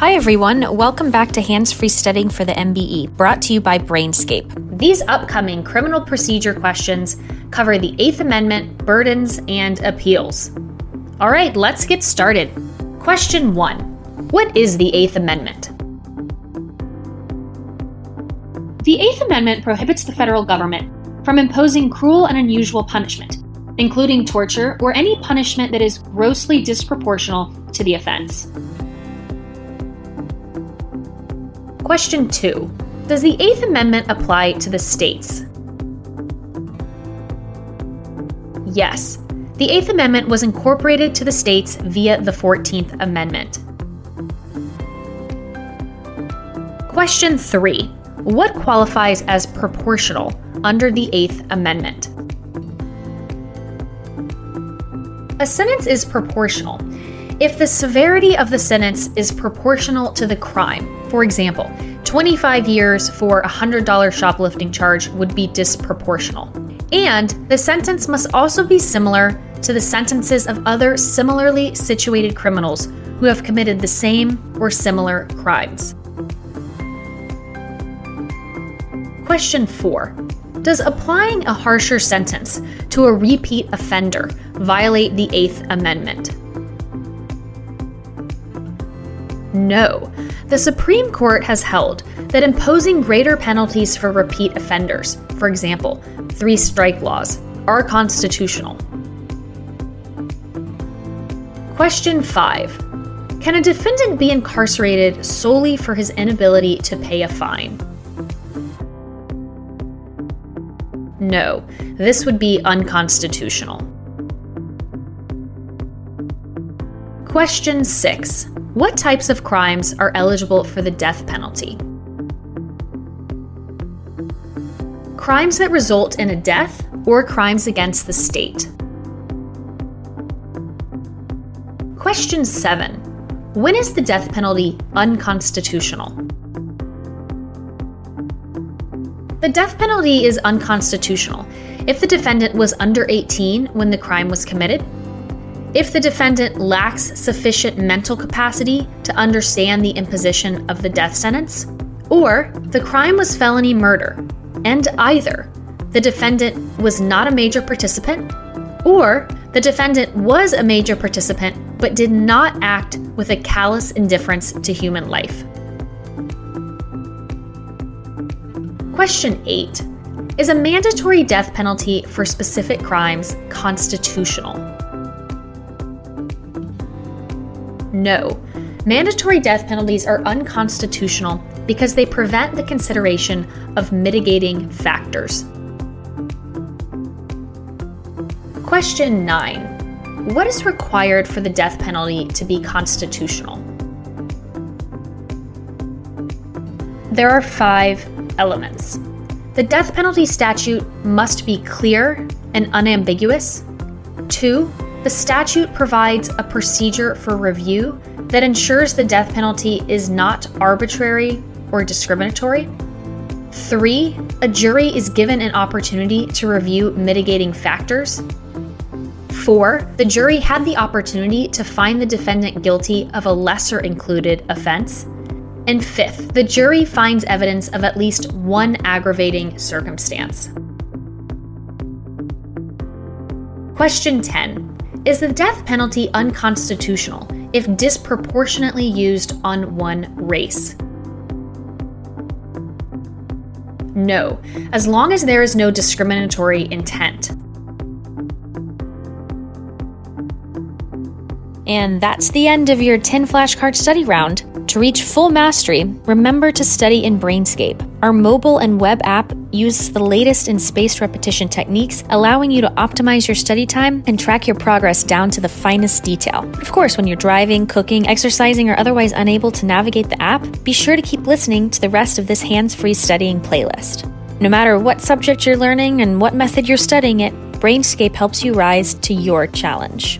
Hi, everyone. Welcome back to Hands Free Studying for the MBE, brought to you by Brainscape. These upcoming criminal procedure questions cover the Eighth Amendment, burdens, and appeals. All right, let's get started. Question one What is the Eighth Amendment? The Eighth Amendment prohibits the federal government from imposing cruel and unusual punishment, including torture or any punishment that is grossly disproportional to the offense. Question 2 Does the Eighth Amendment apply to the states? Yes. The Eighth Amendment was incorporated to the states via the 14th Amendment. Question 3 What qualifies as proportional under the Eighth Amendment? A sentence is proportional if the severity of the sentence is proportional to the crime. For example, 25 years for a $100 shoplifting charge would be disproportional. And the sentence must also be similar to the sentences of other similarly situated criminals who have committed the same or similar crimes. Question 4. Does applying a harsher sentence to a repeat offender violate the Eighth Amendment? No. The Supreme Court has held that imposing greater penalties for repeat offenders, for example, three strike laws, are constitutional. Question 5. Can a defendant be incarcerated solely for his inability to pay a fine? No, this would be unconstitutional. Question 6. What types of crimes are eligible for the death penalty? Crimes that result in a death or crimes against the state. Question 7. When is the death penalty unconstitutional? The death penalty is unconstitutional if the defendant was under 18 when the crime was committed if the defendant lacks sufficient mental capacity to understand the imposition of the death sentence, or the crime was felony murder, and either the defendant was not a major participant, or the defendant was a major participant but did not act with a callous indifference to human life. Question 8 Is a mandatory death penalty for specific crimes constitutional? No. Mandatory death penalties are unconstitutional because they prevent the consideration of mitigating factors. Question 9. What is required for the death penalty to be constitutional? There are five elements. The death penalty statute must be clear and unambiguous. Two, the statute provides a procedure for review that ensures the death penalty is not arbitrary or discriminatory. Three, a jury is given an opportunity to review mitigating factors. Four, the jury had the opportunity to find the defendant guilty of a lesser included offense. And fifth, the jury finds evidence of at least one aggravating circumstance. Question 10 is the death penalty unconstitutional if disproportionately used on one race? No, as long as there is no discriminatory intent. And that's the end of your 10 flashcard study round. To reach full mastery, remember to study in Brainscape. Our mobile and web app uses the latest in spaced repetition techniques, allowing you to optimize your study time and track your progress down to the finest detail. Of course, when you're driving, cooking, exercising, or otherwise unable to navigate the app, be sure to keep listening to the rest of this hands free studying playlist. No matter what subject you're learning and what method you're studying it, Brainscape helps you rise to your challenge.